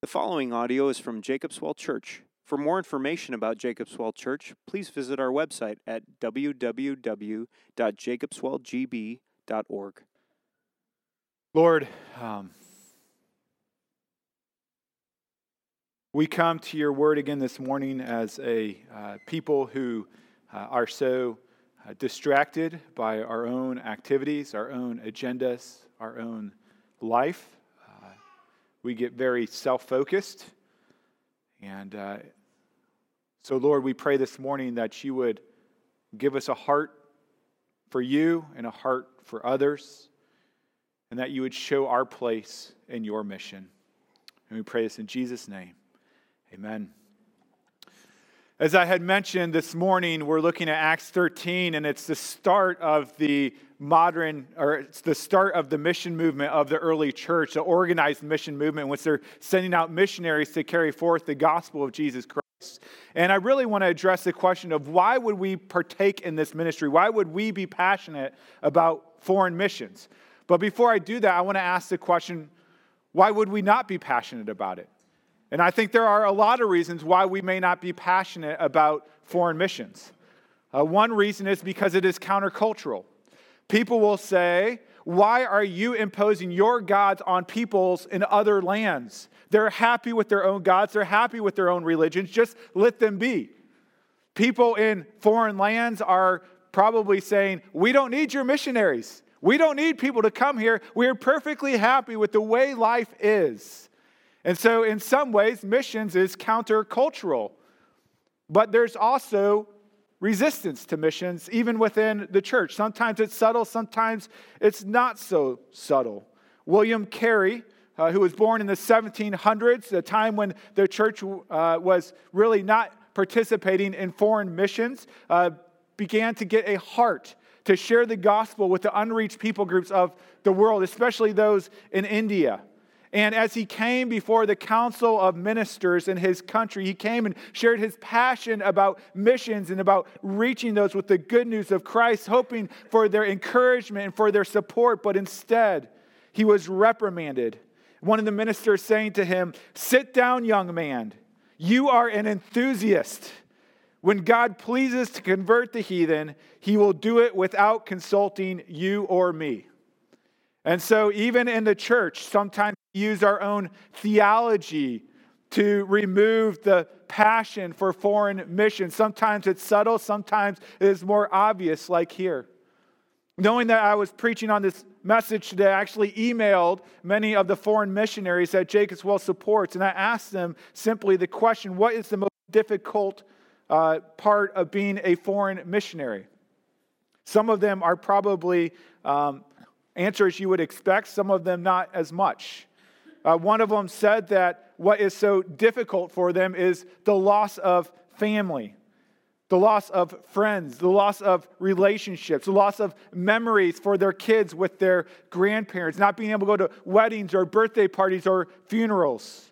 The following audio is from Jacobswell Church. For more information about Jacobswell Church, please visit our website at www.jacobswellgb.org. Lord, um, we come to your word again this morning as a uh, people who uh, are so uh, distracted by our own activities, our own agendas, our own life. We get very self focused. And uh, so, Lord, we pray this morning that you would give us a heart for you and a heart for others, and that you would show our place in your mission. And we pray this in Jesus' name. Amen. As I had mentioned this morning, we're looking at Acts 13, and it's the start of the modern, or it's the start of the mission movement of the early church, the organized mission movement, which they're sending out missionaries to carry forth the gospel of Jesus Christ. And I really want to address the question of why would we partake in this ministry? Why would we be passionate about foreign missions? But before I do that, I want to ask the question why would we not be passionate about it? And I think there are a lot of reasons why we may not be passionate about foreign missions. Uh, one reason is because it is countercultural. People will say, Why are you imposing your gods on peoples in other lands? They're happy with their own gods, they're happy with their own religions, just let them be. People in foreign lands are probably saying, We don't need your missionaries. We don't need people to come here. We are perfectly happy with the way life is. And so, in some ways, missions is countercultural. But there's also resistance to missions, even within the church. Sometimes it's subtle, sometimes it's not so subtle. William Carey, uh, who was born in the 1700s, the time when the church uh, was really not participating in foreign missions, uh, began to get a heart to share the gospel with the unreached people groups of the world, especially those in India. And as he came before the council of ministers in his country, he came and shared his passion about missions and about reaching those with the good news of Christ, hoping for their encouragement and for their support. But instead, he was reprimanded. One of the ministers saying to him, Sit down, young man. You are an enthusiast. When God pleases to convert the heathen, he will do it without consulting you or me. And so, even in the church, sometimes use our own theology to remove the passion for foreign missions. Sometimes it's subtle, sometimes it is more obvious, like here. Knowing that I was preaching on this message today, I actually emailed many of the foreign missionaries that Jacobs Well supports, and I asked them simply the question what is the most difficult uh, part of being a foreign missionary? Some of them are probably um, answers you would expect, some of them not as much. Uh, one of them said that what is so difficult for them is the loss of family, the loss of friends, the loss of relationships, the loss of memories for their kids with their grandparents, not being able to go to weddings or birthday parties or funerals.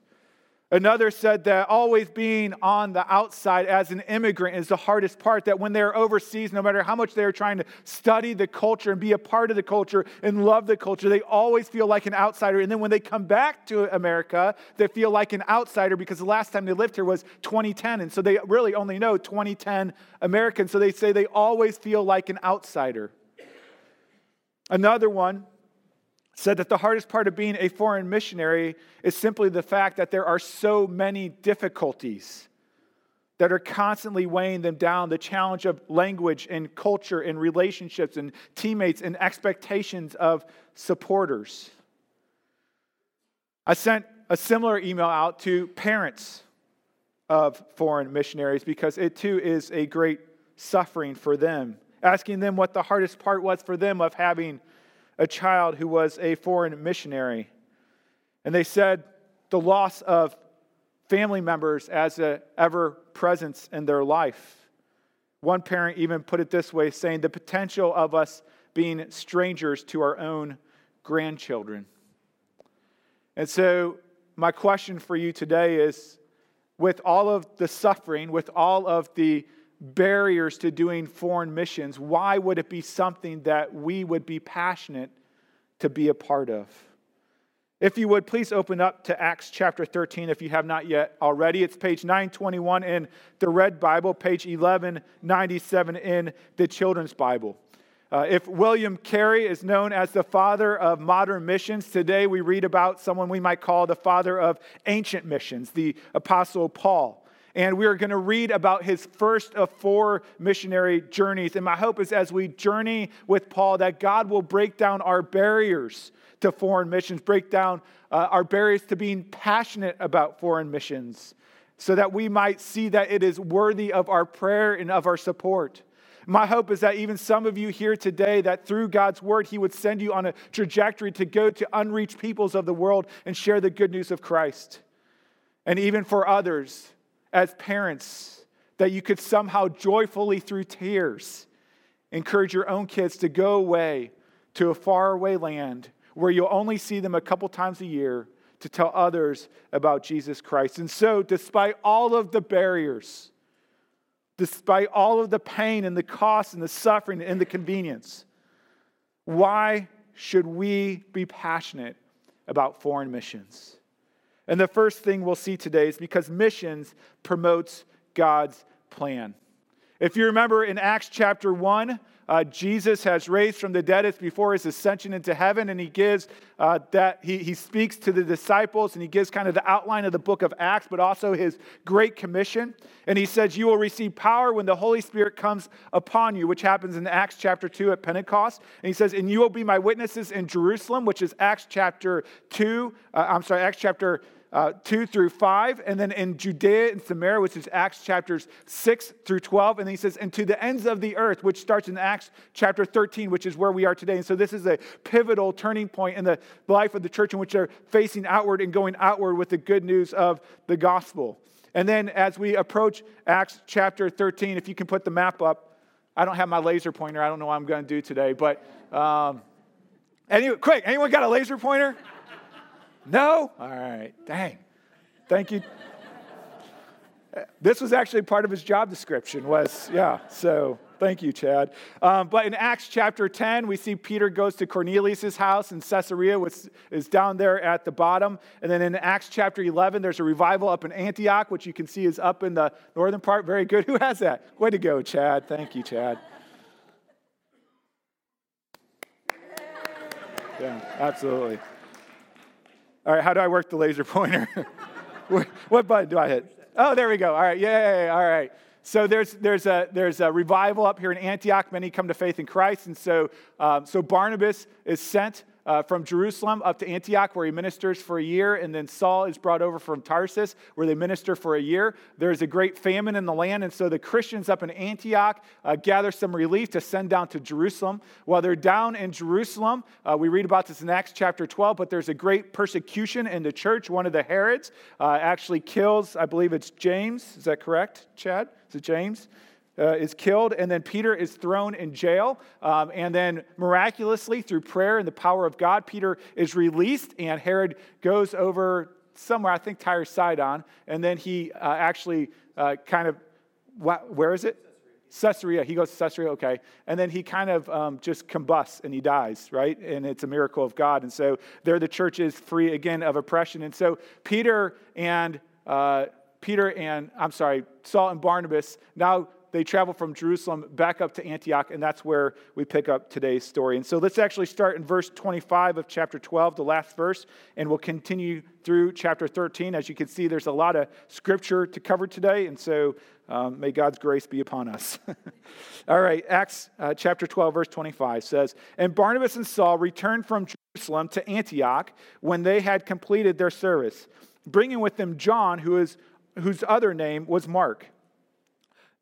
Another said that always being on the outside as an immigrant is the hardest part. That when they're overseas, no matter how much they're trying to study the culture and be a part of the culture and love the culture, they always feel like an outsider. And then when they come back to America, they feel like an outsider because the last time they lived here was 2010. And so they really only know 2010 Americans. So they say they always feel like an outsider. Another one said that the hardest part of being a foreign missionary is simply the fact that there are so many difficulties that are constantly weighing them down the challenge of language and culture and relationships and teammates and expectations of supporters. I sent a similar email out to parents of foreign missionaries because it too is a great suffering for them, asking them what the hardest part was for them of having a child who was a foreign missionary. And they said the loss of family members as an ever presence in their life. One parent even put it this way, saying the potential of us being strangers to our own grandchildren. And so, my question for you today is with all of the suffering, with all of the barriers to doing foreign missions, why would it be something that we would be passionate to be a part of? If you would, please open up to Acts chapter 13 if you have not yet already. It's page 921 in the Red Bible, page 1197 in the Children's Bible. Uh, if William Carey is known as the father of modern missions, today we read about someone we might call the father of ancient missions, the Apostle Paul. And we are going to read about his first of four missionary journeys. And my hope is as we journey with Paul, that God will break down our barriers to foreign missions, break down uh, our barriers to being passionate about foreign missions, so that we might see that it is worthy of our prayer and of our support. My hope is that even some of you here today, that through God's word, He would send you on a trajectory to go to unreached peoples of the world and share the good news of Christ. And even for others, as parents, that you could somehow joyfully, through tears, encourage your own kids to go away to a faraway land where you'll only see them a couple times a year to tell others about Jesus Christ. And so, despite all of the barriers, despite all of the pain and the cost and the suffering and the convenience, why should we be passionate about foreign missions? And the first thing we'll see today is because missions promotes God's plan. If you remember in Acts chapter 1, uh, Jesus has raised from the dead. It's before his ascension into heaven, and he gives uh, that he, he speaks to the disciples and he gives kind of the outline of the book of Acts, but also his great commission. And he says, You will receive power when the Holy Spirit comes upon you, which happens in Acts chapter 2 at Pentecost. And he says, And you will be my witnesses in Jerusalem, which is Acts chapter 2, uh, I'm sorry, Acts chapter uh, 2 through 5, and then in Judea and Samaria, which is Acts chapters 6 through 12. And he says, and to the ends of the earth, which starts in Acts chapter 13, which is where we are today. And so this is a pivotal turning point in the life of the church in which they're facing outward and going outward with the good news of the gospel. And then as we approach Acts chapter 13, if you can put the map up, I don't have my laser pointer. I don't know what I'm going to do today, but um, anyway, quick, anyone got a laser pointer? No? All right. Dang. Thank you. This was actually part of his job description was, yeah, so thank you, Chad. Um, but in Acts chapter 10, we see Peter goes to Cornelius' house in Caesarea, which is down there at the bottom. And then in Acts chapter 11, there's a revival up in Antioch, which you can see is up in the northern part. Very good. Who has that? Way to go, Chad. Thank you, Chad. Yeah, absolutely. All right, how do I work the laser pointer? what button do I hit? Oh, there we go. All right, yay, all right. So there's, there's, a, there's a revival up here in Antioch. Many come to faith in Christ. And so, um, so Barnabas is sent uh, from Jerusalem up to Antioch, where he ministers for a year, and then Saul is brought over from Tarsus, where they minister for a year. There's a great famine in the land, and so the Christians up in Antioch uh, gather some relief to send down to Jerusalem. While they're down in Jerusalem, uh, we read about this in Acts chapter 12, but there's a great persecution in the church. One of the Herods uh, actually kills, I believe it's James. Is that correct, Chad? Is it James? Uh, is killed, and then Peter is thrown in jail. Um, and then miraculously, through prayer and the power of God, Peter is released, and Herod goes over somewhere, I think Tyre Sidon, and then he uh, actually uh, kind of, where is it? Caesarea. He goes to Caesarea, okay. And then he kind of um, just combusts and he dies, right? And it's a miracle of God. And so there the church is free again of oppression. And so Peter and uh, Peter and, I'm sorry, Saul and Barnabas now they travel from Jerusalem back up to Antioch, and that's where we pick up today's story. And so let's actually start in verse 25 of chapter 12, the last verse, and we'll continue through chapter 13. As you can see, there's a lot of scripture to cover today, and so um, may God's grace be upon us. All right, Acts uh, chapter 12, verse 25 says, And Barnabas and Saul returned from Jerusalem to Antioch when they had completed their service, bringing with them John, who is, whose other name was Mark.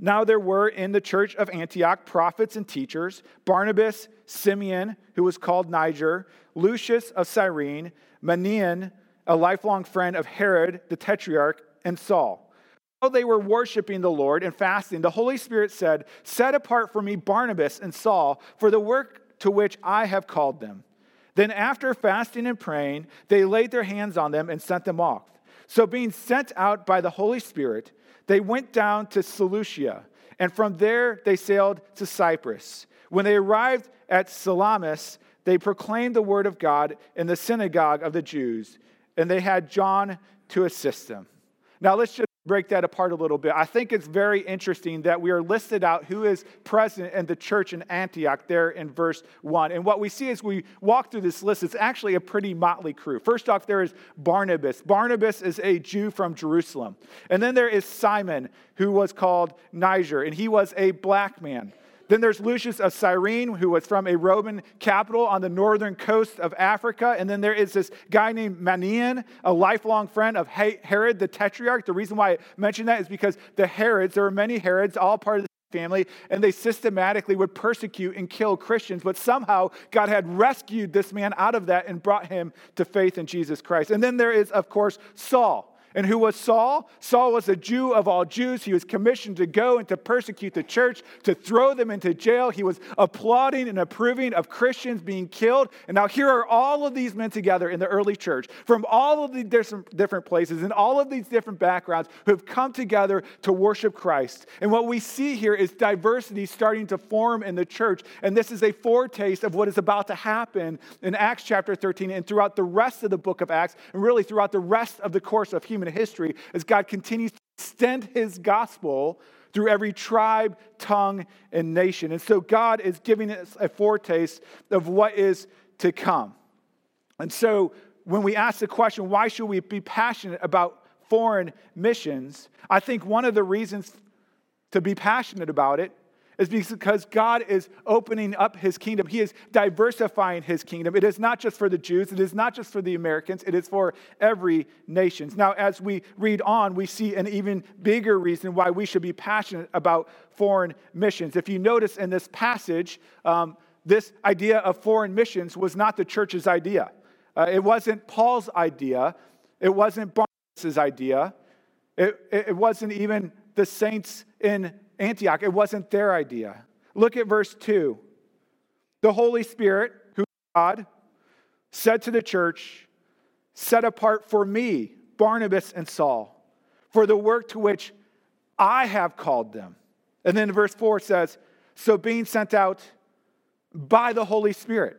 Now there were in the church of Antioch prophets and teachers Barnabas, Simeon, who was called Niger, Lucius of Cyrene, Manaen, a lifelong friend of Herod the Tetrarch, and Saul. While they were worshiping the Lord and fasting, the Holy Spirit said, Set apart for me Barnabas and Saul for the work to which I have called them. Then, after fasting and praying, they laid their hands on them and sent them off. So, being sent out by the Holy Spirit, they went down to Seleucia, and from there they sailed to Cyprus. When they arrived at Salamis, they proclaimed the word of God in the synagogue of the Jews, and they had John to assist them. Now, let's just break that apart a little bit. I think it's very interesting that we are listed out who is present in the church in Antioch there in verse 1. And what we see as we walk through this list, it's actually a pretty motley crew. First off, there is Barnabas. Barnabas is a Jew from Jerusalem. And then there is Simon, who was called Niger, and he was a black man. Then there's Lucius of Cyrene, who was from a Roman capital on the northern coast of Africa. And then there is this guy named Manaen, a lifelong friend of Herod the Tetrarch. The reason why I mention that is because the Herods, there were many Herods, all part of the family, and they systematically would persecute and kill Christians. But somehow God had rescued this man out of that and brought him to faith in Jesus Christ. And then there is, of course, Saul. And who was Saul? Saul was a Jew of all Jews. He was commissioned to go and to persecute the church, to throw them into jail. He was applauding and approving of Christians being killed. And now here are all of these men together in the early church from all of the different places and all of these different backgrounds who have come together to worship Christ. And what we see here is diversity starting to form in the church. And this is a foretaste of what is about to happen in Acts chapter 13 and throughout the rest of the book of Acts, and really throughout the rest of the course of human history as God continues to extend his gospel through every tribe, tongue, and nation. And so God is giving us a foretaste of what is to come. And so when we ask the question, why should we be passionate about foreign missions? I think one of the reasons to be passionate about it is because God is opening up his kingdom. He is diversifying his kingdom. It is not just for the Jews, it is not just for the Americans, it is for every nation. Now, as we read on, we see an even bigger reason why we should be passionate about foreign missions. If you notice in this passage, um, this idea of foreign missions was not the church's idea. Uh, it wasn't Paul's idea. It wasn't Barnabas' idea. It, it wasn't even the saints in Antioch. It wasn't their idea. Look at verse 2. The Holy Spirit, who God, said to the church, Set apart for me Barnabas and Saul for the work to which I have called them. And then verse 4 says, So being sent out by the Holy Spirit.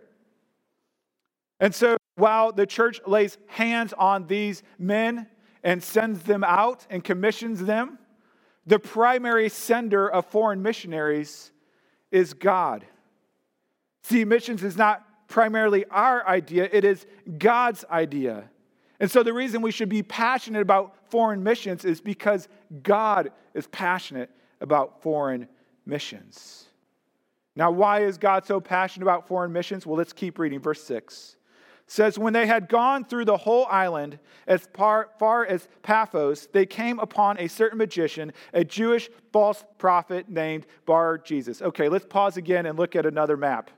And so while the church lays hands on these men and sends them out and commissions them, the primary sender of foreign missionaries is God. See, missions is not primarily our idea, it is God's idea. And so the reason we should be passionate about foreign missions is because God is passionate about foreign missions. Now, why is God so passionate about foreign missions? Well, let's keep reading. Verse 6 says, When they had gone through the whole island as far, far as Paphos, they came upon a certain magician, a Jewish false prophet named Bar Jesus. Okay, let's pause again and look at another map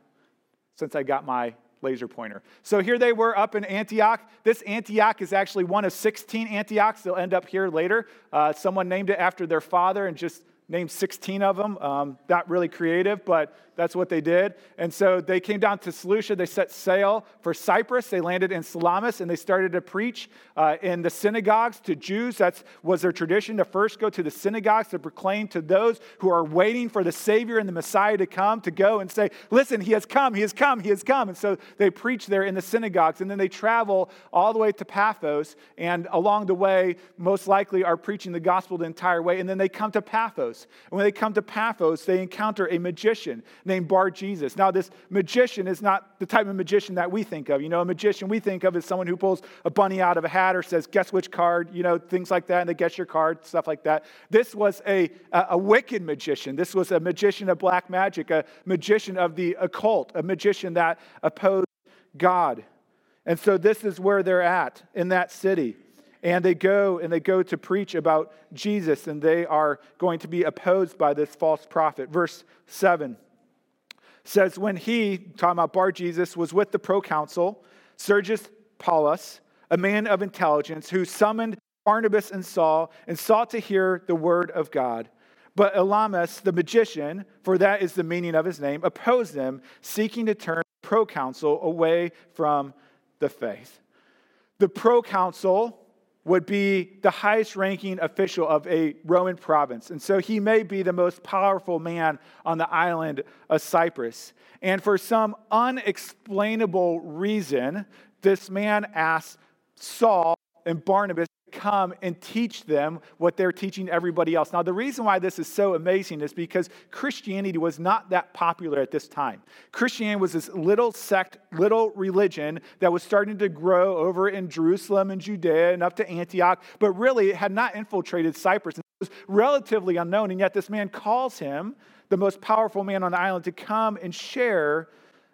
since I got my laser pointer. So here they were up in Antioch. This Antioch is actually one of 16 Antiochs. They'll end up here later. Uh, someone named it after their father and just named 16 of them. Um, not really creative, but that's what they did. And so they came down to Seleucia. They set sail for Cyprus. They landed in Salamis and they started to preach uh, in the synagogues to Jews. That was their tradition to first go to the synagogues to proclaim to those who are waiting for the Savior and the Messiah to come to go and say, Listen, he has come, he has come, he has come. And so they preach there in the synagogues. And then they travel all the way to Paphos. And along the way, most likely are preaching the gospel the entire way. And then they come to Paphos. And when they come to Paphos, they encounter a magician named Bar Jesus. Now, this magician is not the type of magician that we think of. You know, a magician we think of is someone who pulls a bunny out of a hat or says, guess which card, you know, things like that, and they guess your card, stuff like that. This was a, a wicked magician. This was a magician of black magic, a magician of the occult, a magician that opposed God. And so this is where they're at in that city and they go and they go to preach about Jesus and they are going to be opposed by this false prophet. Verse 7 says, When he, talking about Bar Jesus, was with the proconsul, Sergius Paulus, a man of intelligence, who summoned Barnabas and Saul and sought to hear the word of God. But Elymas, the magician, for that is the meaning of his name, opposed them, seeking to turn the proconsul away from the faith. The proconsul would be the highest ranking official of a Roman province. And so he may be the most powerful man on the island of Cyprus. And for some unexplainable reason, this man asks Saul and Barnabas come and teach them what they're teaching everybody else. Now, the reason why this is so amazing is because Christianity was not that popular at this time. Christianity was this little sect, little religion that was starting to grow over in Jerusalem and Judea and up to Antioch, but really it had not infiltrated Cyprus. It was relatively unknown, and yet this man calls him, the most powerful man on the island, to come and share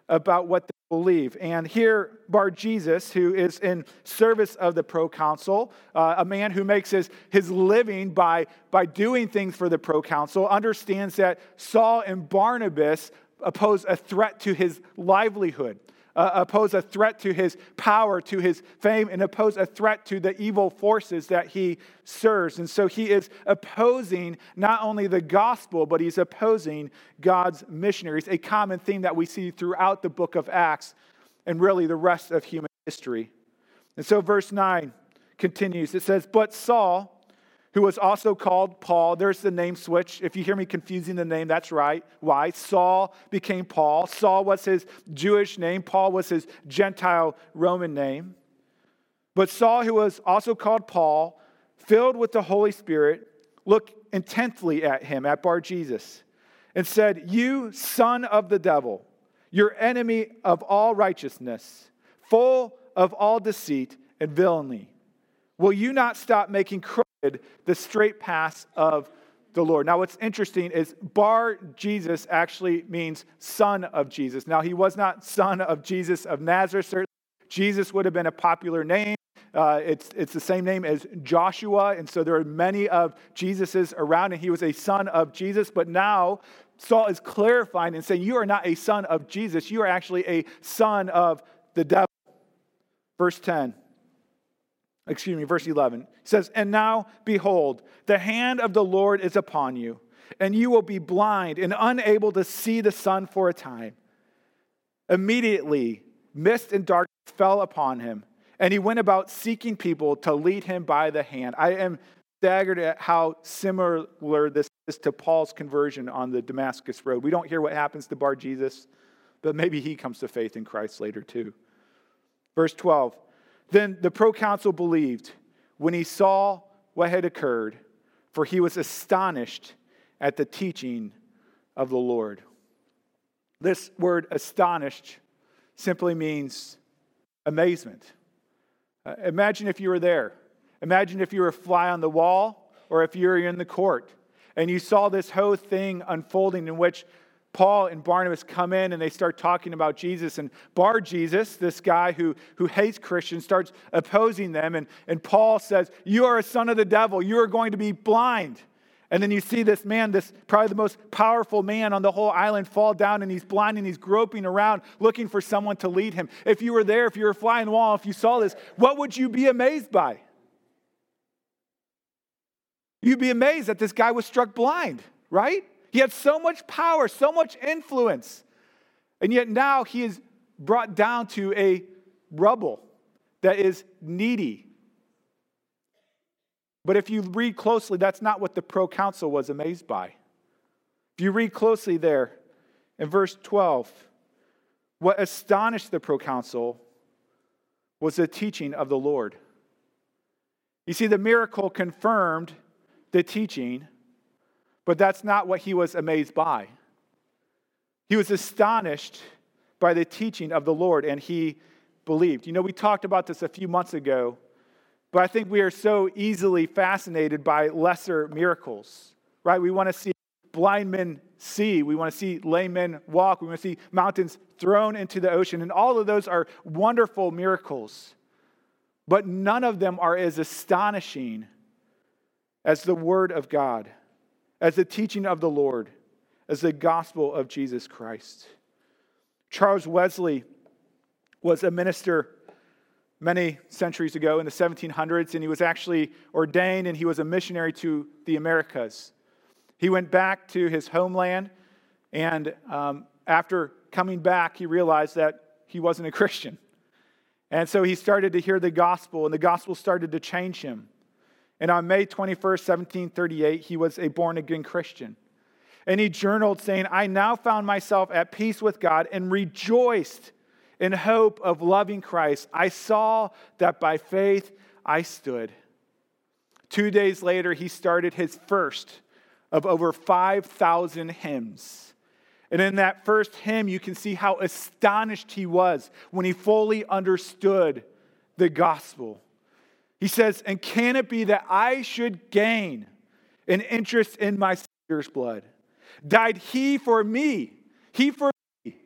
about what believe. And here, Bar Jesus, who is in service of the proconsul, uh, a man who makes his, his living by, by doing things for the proconsul, understands that Saul and Barnabas pose a threat to his livelihood uh, oppose a threat to his power, to his fame, and oppose a threat to the evil forces that he serves. And so he is opposing not only the gospel, but he's opposing God's missionaries, a common theme that we see throughout the book of Acts and really the rest of human history. And so verse 9 continues it says, But Saul, who was also called Paul. There's the name switch. If you hear me confusing the name, that's right. Why? Saul became Paul. Saul was his Jewish name, Paul was his Gentile Roman name. But Saul, who was also called Paul, filled with the Holy Spirit, looked intently at him, at Bar Jesus, and said, You son of the devil, your enemy of all righteousness, full of all deceit and villainy, will you not stop making the straight path of the Lord. Now, what's interesting is Bar Jesus actually means son of Jesus. Now, he was not son of Jesus of Nazareth. Certainly, Jesus would have been a popular name. Uh, it's, it's the same name as Joshua, and so there are many of Jesuses around, and he was a son of Jesus. But now Saul is clarifying and saying, You are not a son of Jesus, you are actually a son of the devil. Verse 10 excuse me, verse 11 says, And now, behold, the hand of the Lord is upon you, and you will be blind and unable to see the sun for a time. Immediately, mist and darkness fell upon him, and he went about seeking people to lead him by the hand. I am staggered at how similar this is to Paul's conversion on the Damascus Road. We don't hear what happens to Bar Jesus, but maybe he comes to faith in Christ later too. Verse 12 then the proconsul believed when he saw what had occurred, for he was astonished at the teaching of the Lord. This word astonished simply means amazement. Uh, imagine if you were there. Imagine if you were a fly on the wall or if you were in the court and you saw this whole thing unfolding in which Paul and Barnabas come in and they start talking about Jesus. And Bar Jesus, this guy who, who hates Christians, starts opposing them. And, and Paul says, You are a son of the devil. You are going to be blind. And then you see this man, this probably the most powerful man on the whole island, fall down and he's blind and he's groping around looking for someone to lead him. If you were there, if you were flying the wall, if you saw this, what would you be amazed by? You'd be amazed that this guy was struck blind, right? He had so much power, so much influence. And yet now he is brought down to a rubble that is needy. But if you read closely, that's not what the proconsul was amazed by. If you read closely there in verse 12, what astonished the proconsul was the teaching of the Lord. You see, the miracle confirmed the teaching but that's not what he was amazed by. He was astonished by the teaching of the Lord, and he believed. You know, we talked about this a few months ago, but I think we are so easily fascinated by lesser miracles, right? We want to see blind men see, we want to see lame men walk, we want to see mountains thrown into the ocean, and all of those are wonderful miracles. But none of them are as astonishing as the Word of God as the teaching of the Lord, as the gospel of Jesus Christ. Charles Wesley was a minister many centuries ago in the 1700s, and he was actually ordained and he was a missionary to the Americas. He went back to his homeland, and um, after coming back, he realized that he wasn't a Christian. And so he started to hear the gospel, and the gospel started to change him. And on May 21st, 1738, he was a born again Christian. And he journaled saying, I now found myself at peace with God and rejoiced in hope of loving Christ. I saw that by faith I stood. Two days later, he started his first of over 5,000 hymns. And in that first hymn, you can see how astonished he was when he fully understood the gospel. He says, And can it be that I should gain an interest in my Savior's blood? Died he for me, he for me,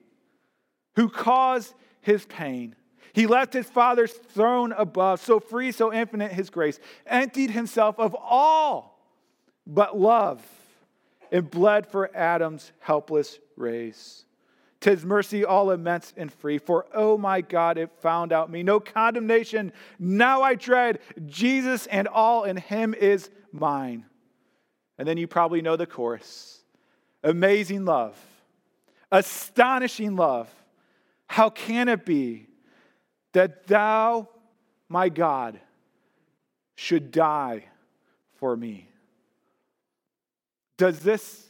who caused his pain. He left his Father's throne above, so free, so infinite his grace, emptied himself of all but love, and bled for Adam's helpless race. Tis mercy all immense and free, for oh my God, it found out me. No condemnation, now I dread. Jesus and all in him is mine. And then you probably know the chorus Amazing love, astonishing love. How can it be that thou, my God, should die for me? Does this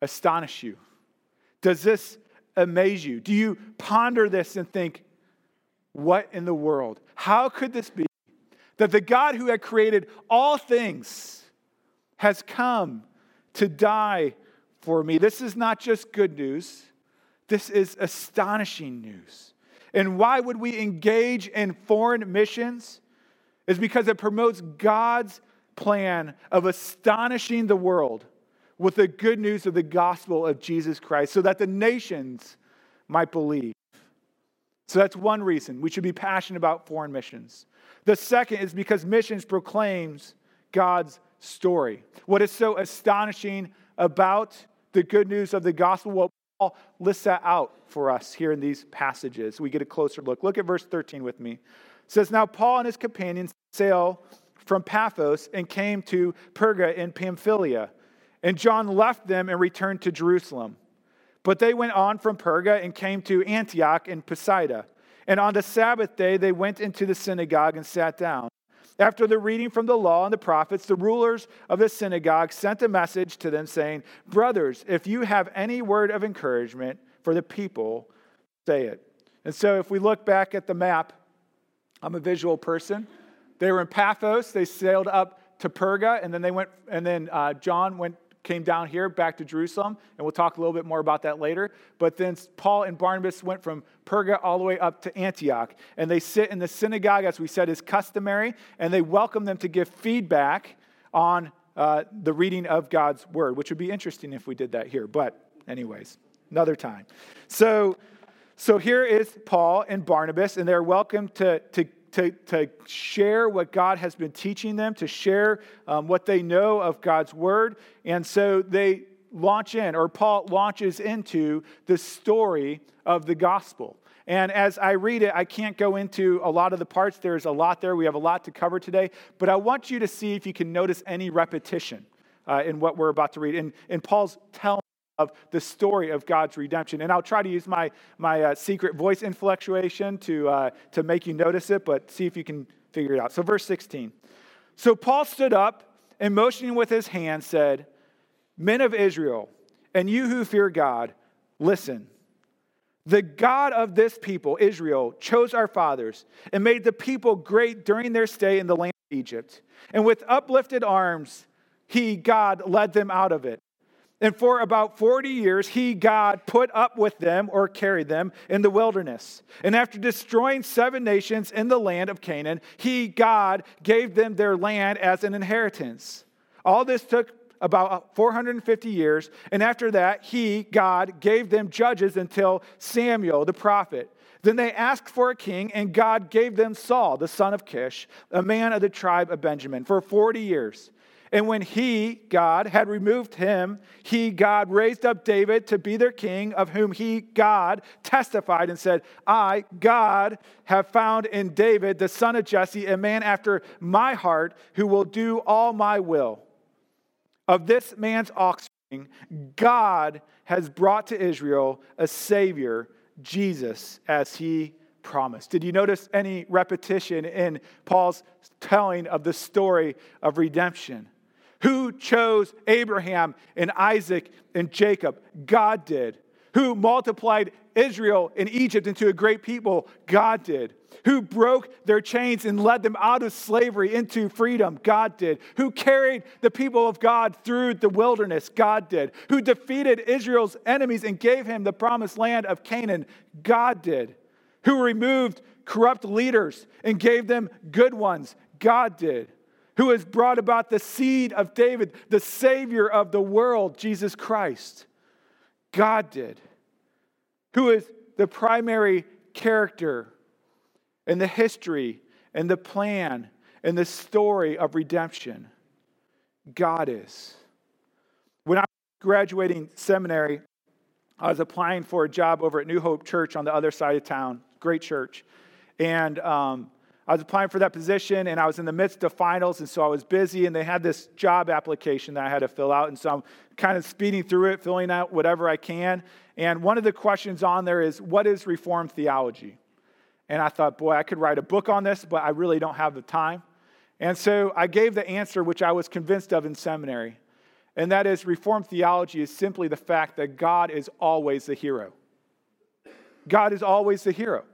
astonish you? Does this amaze you? Do you ponder this and think, what in the world? How could this be that the God who had created all things has come to die for me? This is not just good news, this is astonishing news. And why would we engage in foreign missions? Is because it promotes God's plan of astonishing the world with the good news of the gospel of Jesus Christ so that the nations might believe. So that's one reason we should be passionate about foreign missions. The second is because missions proclaims God's story. What is so astonishing about the good news of the gospel? Well, Paul lists that out for us here in these passages. We get a closer look. Look at verse 13 with me. It says, Now Paul and his companions sail from Paphos and came to Perga in Pamphylia. And John left them and returned to Jerusalem. But they went on from Perga and came to Antioch in Pisidia. And on the Sabbath day, they went into the synagogue and sat down. After the reading from the law and the prophets, the rulers of the synagogue sent a message to them saying, Brothers, if you have any word of encouragement for the people, say it. And so if we look back at the map, I'm a visual person. They were in Paphos, they sailed up to Perga, and then they went, and then uh, John went came down here back to Jerusalem, and we'll talk a little bit more about that later. But then Paul and Barnabas went from Perga all the way up to Antioch, and they sit in the synagogue, as we said, is customary, and they welcome them to give feedback on uh, the reading of God's word, which would be interesting if we did that here. But, anyways, another time. So, so here is Paul and Barnabas, and they're welcome to, to to, to share what God has been teaching them, to share um, what they know of God's word. And so they launch in, or Paul launches into the story of the gospel. And as I read it, I can't go into a lot of the parts. There's a lot there. We have a lot to cover today. But I want you to see if you can notice any repetition uh, in what we're about to read. And, and Paul's telling of the story of God's redemption. And I'll try to use my, my uh, secret voice inflectuation to, uh, to make you notice it, but see if you can figure it out. So, verse 16. So Paul stood up and motioning with his hand said, Men of Israel, and you who fear God, listen. The God of this people, Israel, chose our fathers and made the people great during their stay in the land of Egypt. And with uplifted arms, he, God, led them out of it. And for about 40 years, he, God, put up with them or carried them in the wilderness. And after destroying seven nations in the land of Canaan, he, God, gave them their land as an inheritance. All this took about 450 years. And after that, he, God, gave them judges until Samuel the prophet. Then they asked for a king, and God gave them Saul, the son of Kish, a man of the tribe of Benjamin, for 40 years. And when he, God, had removed him, he, God, raised up David to be their king, of whom he, God, testified and said, I, God, have found in David, the son of Jesse, a man after my heart who will do all my will. Of this man's offspring, God has brought to Israel a Savior, Jesus, as he promise. Did you notice any repetition in Paul's telling of the story of redemption? Who chose Abraham and Isaac and Jacob? God did. Who multiplied Israel and Egypt into a great people? God did. Who broke their chains and led them out of slavery into freedom? God did. Who carried the people of God through the wilderness? God did. Who defeated Israel's enemies and gave him the promised land of Canaan? God did. Who removed corrupt leaders and gave them good ones? God did. Who has brought about the seed of David, the Savior of the world, Jesus Christ? God did. Who is the primary character in the history and the plan and the story of redemption? God is. When I was graduating seminary, I was applying for a job over at New Hope Church on the other side of town. Great church. And um, I was applying for that position and I was in the midst of finals, and so I was busy, and they had this job application that I had to fill out. And so I'm kind of speeding through it, filling out whatever I can. And one of the questions on there is, What is Reformed theology? And I thought, Boy, I could write a book on this, but I really don't have the time. And so I gave the answer which I was convinced of in seminary. And that is, Reformed theology is simply the fact that God is always the hero. God is always the hero.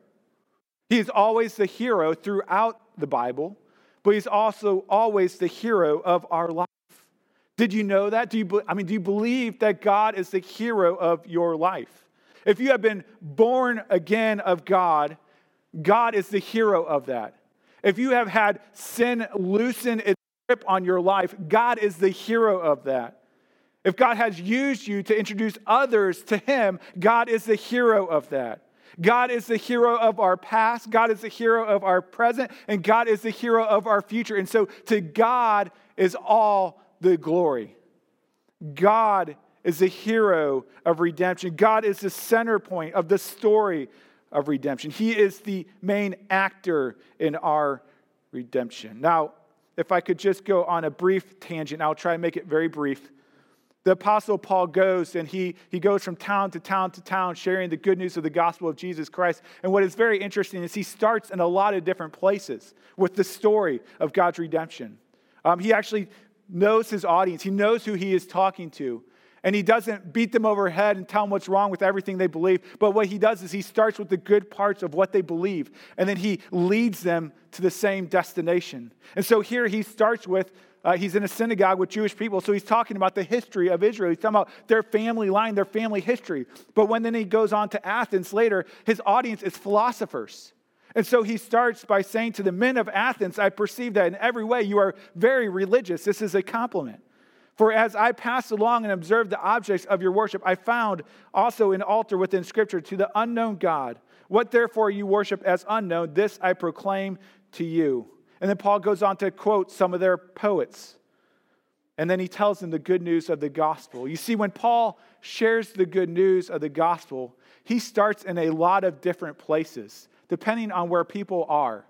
He is always the hero throughout the Bible, but he's also always the hero of our life. Did you know that? Do you, I mean, do you believe that God is the hero of your life? If you have been born again of God, God is the hero of that. If you have had sin loosen its grip on your life, God is the hero of that. If God has used you to introduce others to Him, God is the hero of that. God is the hero of our past, God is the hero of our present, and God is the hero of our future. And so to God is all the glory. God is the hero of redemption. God is the center point of the story of redemption. He is the main actor in our redemption. Now, if I could just go on a brief tangent, I'll try and make it very brief the apostle paul goes and he, he goes from town to town to town sharing the good news of the gospel of jesus christ. And what is very interesting is he starts in a lot of different places with the story of god's redemption. Um, he actually knows his audience. He knows who he is talking to and he doesn't beat them over the head and tell them what's wrong with everything they believe but what he does is he starts with the good parts of what they believe and then he leads them to the same destination and so here he starts with uh, he's in a synagogue with Jewish people, so he's talking about the history of Israel. He's talking about their family line, their family history. But when then he goes on to Athens later, his audience is philosophers. And so he starts by saying to the men of Athens, I perceive that in every way you are very religious. This is a compliment. For as I passed along and observed the objects of your worship, I found also an altar within Scripture to the unknown God. What therefore you worship as unknown, this I proclaim to you. And then Paul goes on to quote some of their poets. And then he tells them the good news of the gospel. You see, when Paul shares the good news of the gospel, he starts in a lot of different places, depending on where people are.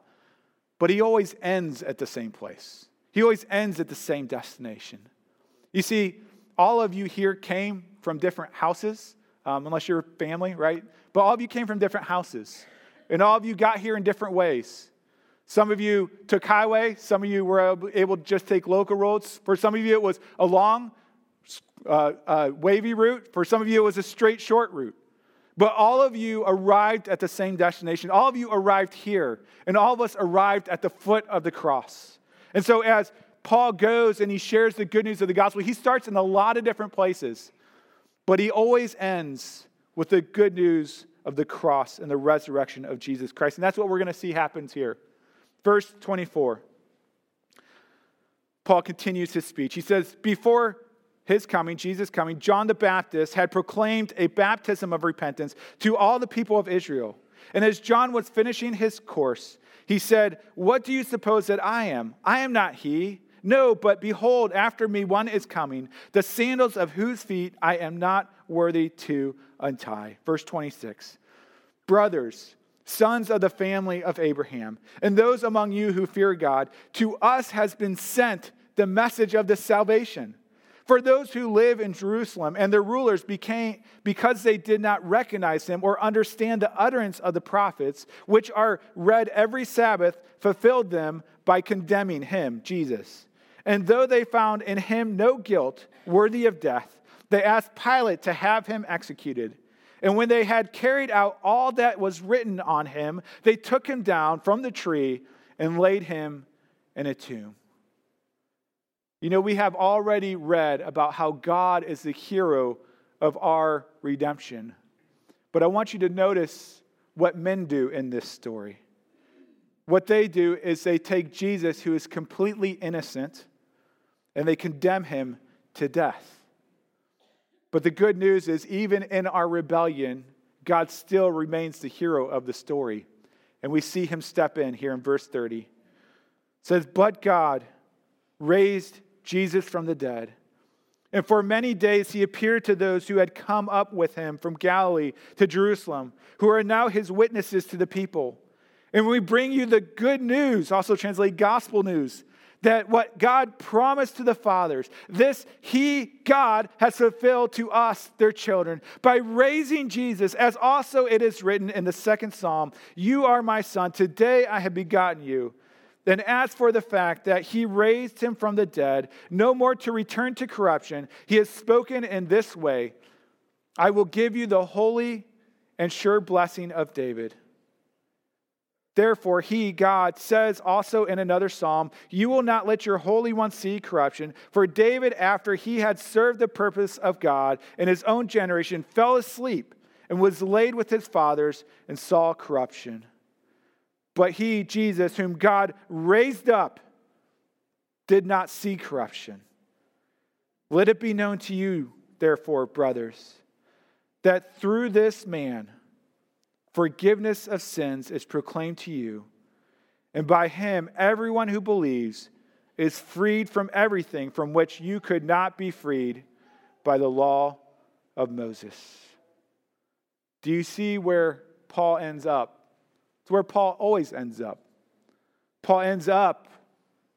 But he always ends at the same place, he always ends at the same destination. You see, all of you here came from different houses, um, unless you're family, right? But all of you came from different houses. And all of you got here in different ways. Some of you took highway. Some of you were able to just take local roads. For some of you, it was a long, uh, uh, wavy route. For some of you, it was a straight, short route. But all of you arrived at the same destination. All of you arrived here, and all of us arrived at the foot of the cross. And so, as Paul goes and he shares the good news of the gospel, he starts in a lot of different places, but he always ends with the good news of the cross and the resurrection of Jesus Christ. And that's what we're going to see happens here. Verse 24. Paul continues his speech. He says, Before his coming, Jesus' coming, John the Baptist had proclaimed a baptism of repentance to all the people of Israel. And as John was finishing his course, he said, What do you suppose that I am? I am not he. No, but behold, after me one is coming, the sandals of whose feet I am not worthy to untie. Verse 26. Brothers, sons of the family of Abraham, and those among you who fear God, to us has been sent the message of the salvation. For those who live in Jerusalem and their rulers became, because they did not recognize him or understand the utterance of the prophets, which are read every Sabbath, fulfilled them by condemning him, Jesus. And though they found in him no guilt worthy of death, they asked Pilate to have him executed. And when they had carried out all that was written on him, they took him down from the tree and laid him in a tomb. You know, we have already read about how God is the hero of our redemption. But I want you to notice what men do in this story. What they do is they take Jesus, who is completely innocent, and they condemn him to death. But the good news is, even in our rebellion, God still remains the hero of the story. And we see him step in here in verse 30. It says, But God raised Jesus from the dead. And for many days he appeared to those who had come up with him from Galilee to Jerusalem, who are now his witnesses to the people. And we bring you the good news, also translate gospel news, that what God promised to the fathers, this He, God, has fulfilled to us, their children, by raising Jesus, as also it is written in the second psalm You are my son, today I have begotten you. Then, as for the fact that he raised him from the dead, no more to return to corruption, he has spoken in this way I will give you the holy and sure blessing of David. Therefore, he, God, says also in another psalm, You will not let your Holy One see corruption. For David, after he had served the purpose of God in his own generation, fell asleep and was laid with his fathers and saw corruption. But he, Jesus, whom God raised up, did not see corruption. Let it be known to you, therefore, brothers, that through this man, forgiveness of sins is proclaimed to you, and by him, everyone who believes is freed from everything from which you could not be freed by the law of Moses. Do you see where Paul ends up? It's where Paul always ends up. Paul ends up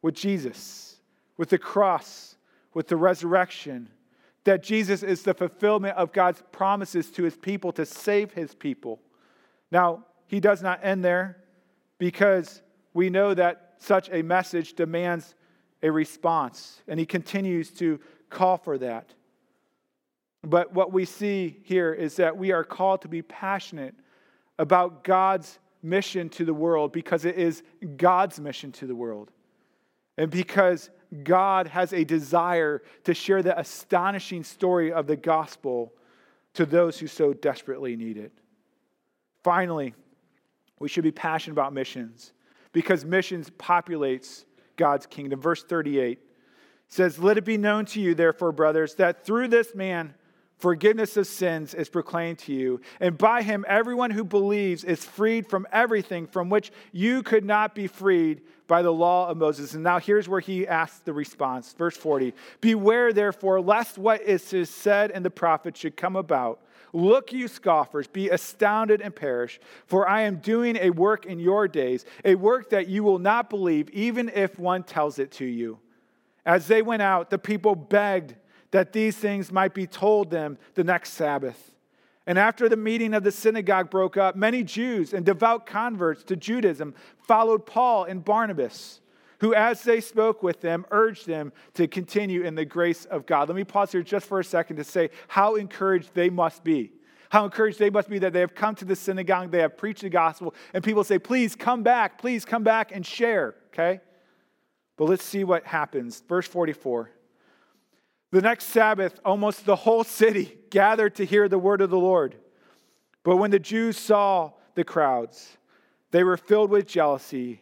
with Jesus, with the cross, with the resurrection, that Jesus is the fulfillment of God's promises to his people to save his people. Now, he does not end there because we know that such a message demands a response, and he continues to call for that. But what we see here is that we are called to be passionate about God's mission to the world because it is God's mission to the world. And because God has a desire to share the astonishing story of the gospel to those who so desperately need it. Finally, we should be passionate about missions because missions populates God's kingdom. Verse 38 says, Let it be known to you, therefore, brothers, that through this man, Forgiveness of sins is proclaimed to you, and by him, everyone who believes is freed from everything from which you could not be freed by the law of Moses. And now here's where he asks the response. Verse 40 Beware, therefore, lest what is said in the prophet should come about. Look, you scoffers, be astounded and perish, for I am doing a work in your days, a work that you will not believe, even if one tells it to you. As they went out, the people begged that these things might be told them the next Sabbath. And after the meeting of the synagogue broke up, many Jews and devout converts to Judaism followed Paul and Barnabas, who, as they spoke with them, urged them to continue in the grace of God. Let me pause here just for a second to say how encouraged they must be. How encouraged they must be that they have come to the synagogue, they have preached the gospel, and people say, Please come back, please come back and share, okay? But let's see what happens. Verse 44. The next Sabbath, almost the whole city gathered to hear the word of the Lord. But when the Jews saw the crowds, they were filled with jealousy.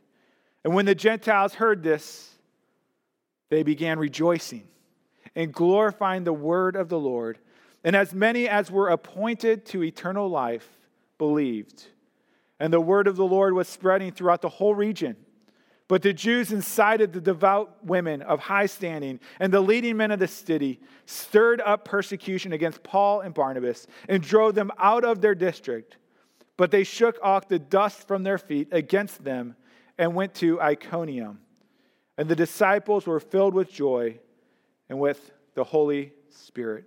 And when the Gentiles heard this, they began rejoicing and glorifying the word of the Lord. And as many as were appointed to eternal life believed. And the word of the Lord was spreading throughout the whole region. But the Jews incited the devout women of high standing and the leading men of the city, stirred up persecution against Paul and Barnabas, and drove them out of their district. But they shook off the dust from their feet against them and went to Iconium. And the disciples were filled with joy and with the Holy Spirit.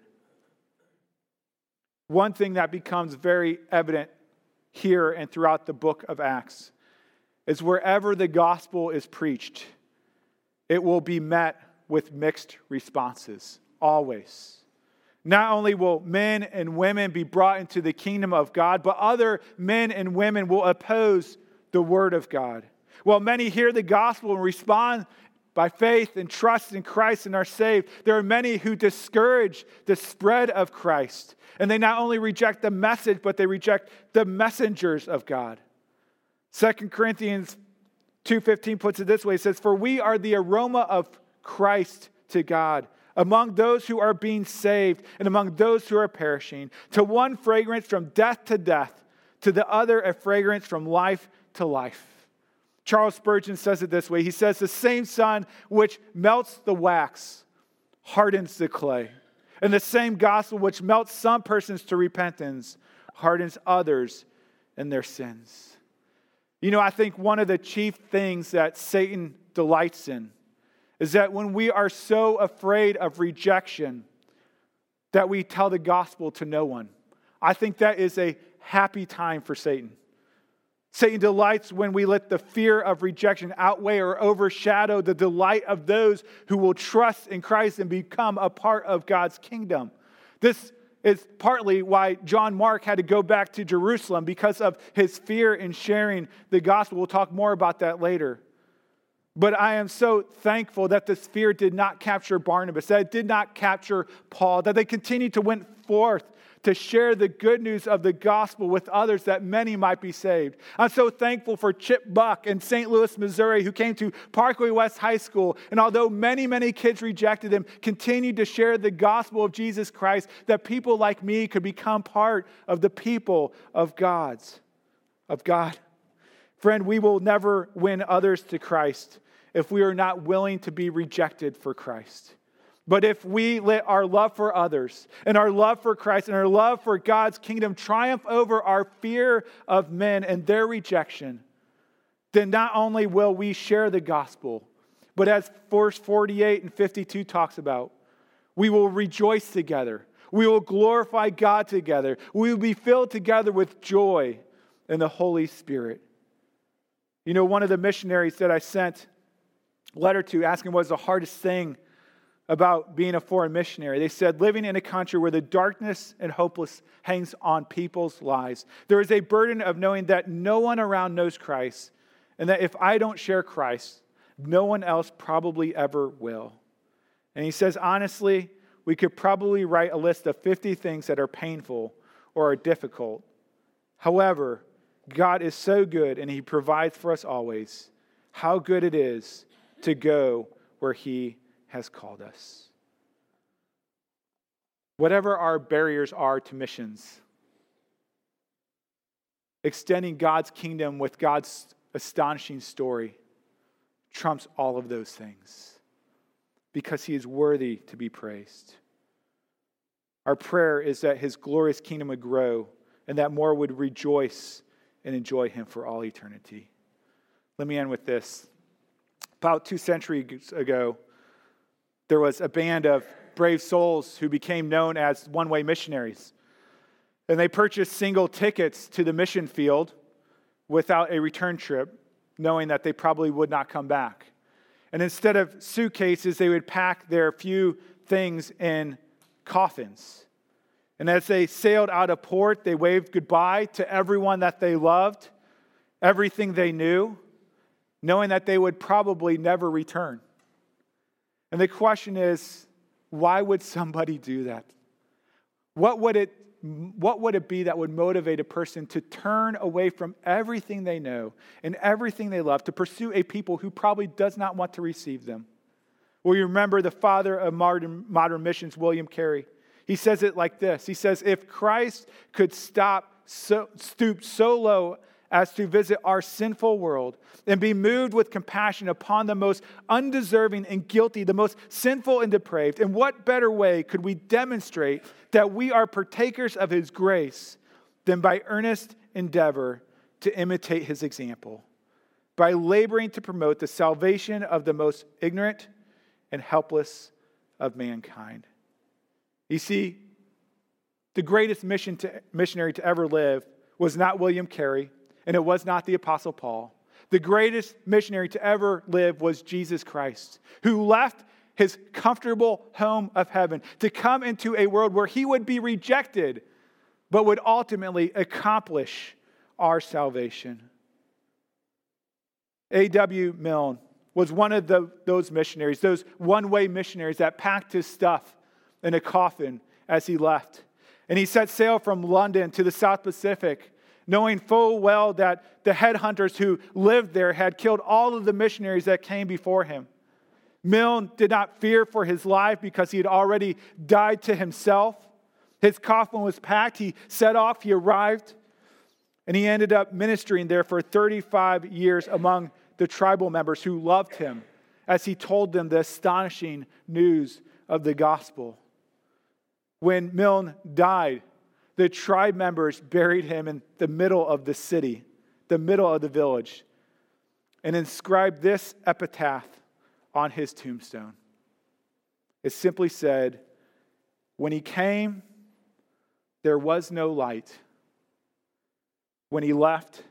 One thing that becomes very evident here and throughout the book of Acts is wherever the gospel is preached, it will be met with mixed responses, always. Not only will men and women be brought into the kingdom of God, but other men and women will oppose the word of God. While many hear the gospel and respond by faith and trust in Christ and are saved, there are many who discourage the spread of Christ. And they not only reject the message, but they reject the messengers of God. 2 Corinthians 2:15 puts it this way. It says, "For we are the aroma of Christ to God." among those who are being saved and among those who are perishing. To one, fragrance from death to death, to the other, a fragrance from life to life. Charles Spurgeon says it this way He says, The same sun which melts the wax hardens the clay, and the same gospel which melts some persons to repentance hardens others in their sins. You know, I think one of the chief things that Satan delights in is that when we are so afraid of rejection, that we tell the gospel to no one. I think that is a happy time for Satan. Satan delights when we let the fear of rejection outweigh or overshadow the delight of those who will trust in Christ and become a part of God's kingdom. This is partly why John Mark had to go back to Jerusalem because of his fear in sharing the gospel. We'll talk more about that later. But I am so thankful that this fear did not capture Barnabas, that it did not capture Paul, that they continued to went forth to share the good news of the gospel with others that many might be saved. I'm so thankful for Chip Buck in St. Louis, Missouri, who came to Parkway West High School. And although many, many kids rejected him, continued to share the gospel of Jesus Christ, that people like me could become part of the people of God's, of God. Friend, we will never win others to Christ if we are not willing to be rejected for Christ. But if we let our love for others and our love for Christ and our love for God's kingdom triumph over our fear of men and their rejection, then not only will we share the gospel, but as verse 48 and 52 talks about, we will rejoice together. We will glorify God together. We will be filled together with joy in the Holy Spirit. You know, one of the missionaries that I sent letter to asking what was the hardest thing about being a foreign missionary. They said, living in a country where the darkness and hopeless hangs on people's lives. There is a burden of knowing that no one around knows Christ, and that if I don't share Christ, no one else probably ever will. And he says, honestly, we could probably write a list of 50 things that are painful or are difficult. However, God is so good and he provides for us always. How good it is to go where he has called us. Whatever our barriers are to missions, extending God's kingdom with God's astonishing story trumps all of those things because he is worthy to be praised. Our prayer is that his glorious kingdom would grow and that more would rejoice and enjoy him for all eternity. Let me end with this. About two centuries ago, there was a band of brave souls who became known as one way missionaries. And they purchased single tickets to the mission field without a return trip, knowing that they probably would not come back. And instead of suitcases, they would pack their few things in coffins. And as they sailed out of port, they waved goodbye to everyone that they loved, everything they knew, knowing that they would probably never return. And the question is why would somebody do that? What would it what would it be that would motivate a person to turn away from everything they know and everything they love to pursue a people who probably does not want to receive them? Well, you remember the father of modern, modern missions, William Carey. He says it like this He says, If Christ could stop, so, stoop so low as to visit our sinful world and be moved with compassion upon the most undeserving and guilty, the most sinful and depraved, in what better way could we demonstrate that we are partakers of his grace than by earnest endeavor to imitate his example? By laboring to promote the salvation of the most ignorant and helpless of mankind. You see, the greatest mission to, missionary to ever live was not William Carey, and it was not the Apostle Paul. The greatest missionary to ever live was Jesus Christ, who left his comfortable home of heaven to come into a world where he would be rejected, but would ultimately accomplish our salvation. A.W. Milne was one of the, those missionaries, those one way missionaries that packed his stuff in a coffin as he left. And he set sail from London to the South Pacific, knowing full well that the headhunters who lived there had killed all of the missionaries that came before him. Milne did not fear for his life because he had already died to himself. His coffin was packed. He set off, he arrived, and he ended up ministering there for 35 years among the tribal members who loved him as he told them the astonishing news of the gospel. When Milne died, the tribe members buried him in the middle of the city, the middle of the village, and inscribed this epitaph on his tombstone. It simply said, When he came, there was no light. When he left,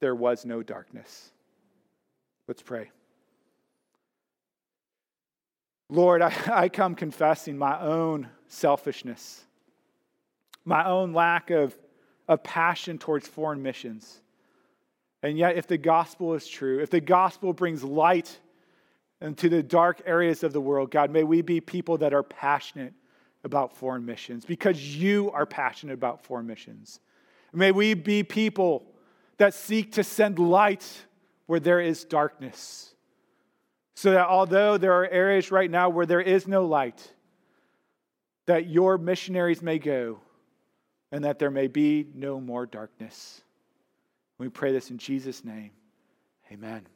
there was no darkness. Let's pray. Lord, I, I come confessing my own selfishness, my own lack of, of passion towards foreign missions. And yet, if the gospel is true, if the gospel brings light into the dark areas of the world, God, may we be people that are passionate about foreign missions because you are passionate about foreign missions. May we be people that seek to send light where there is darkness. So that although there are areas right now where there is no light, that your missionaries may go and that there may be no more darkness. We pray this in Jesus' name. Amen.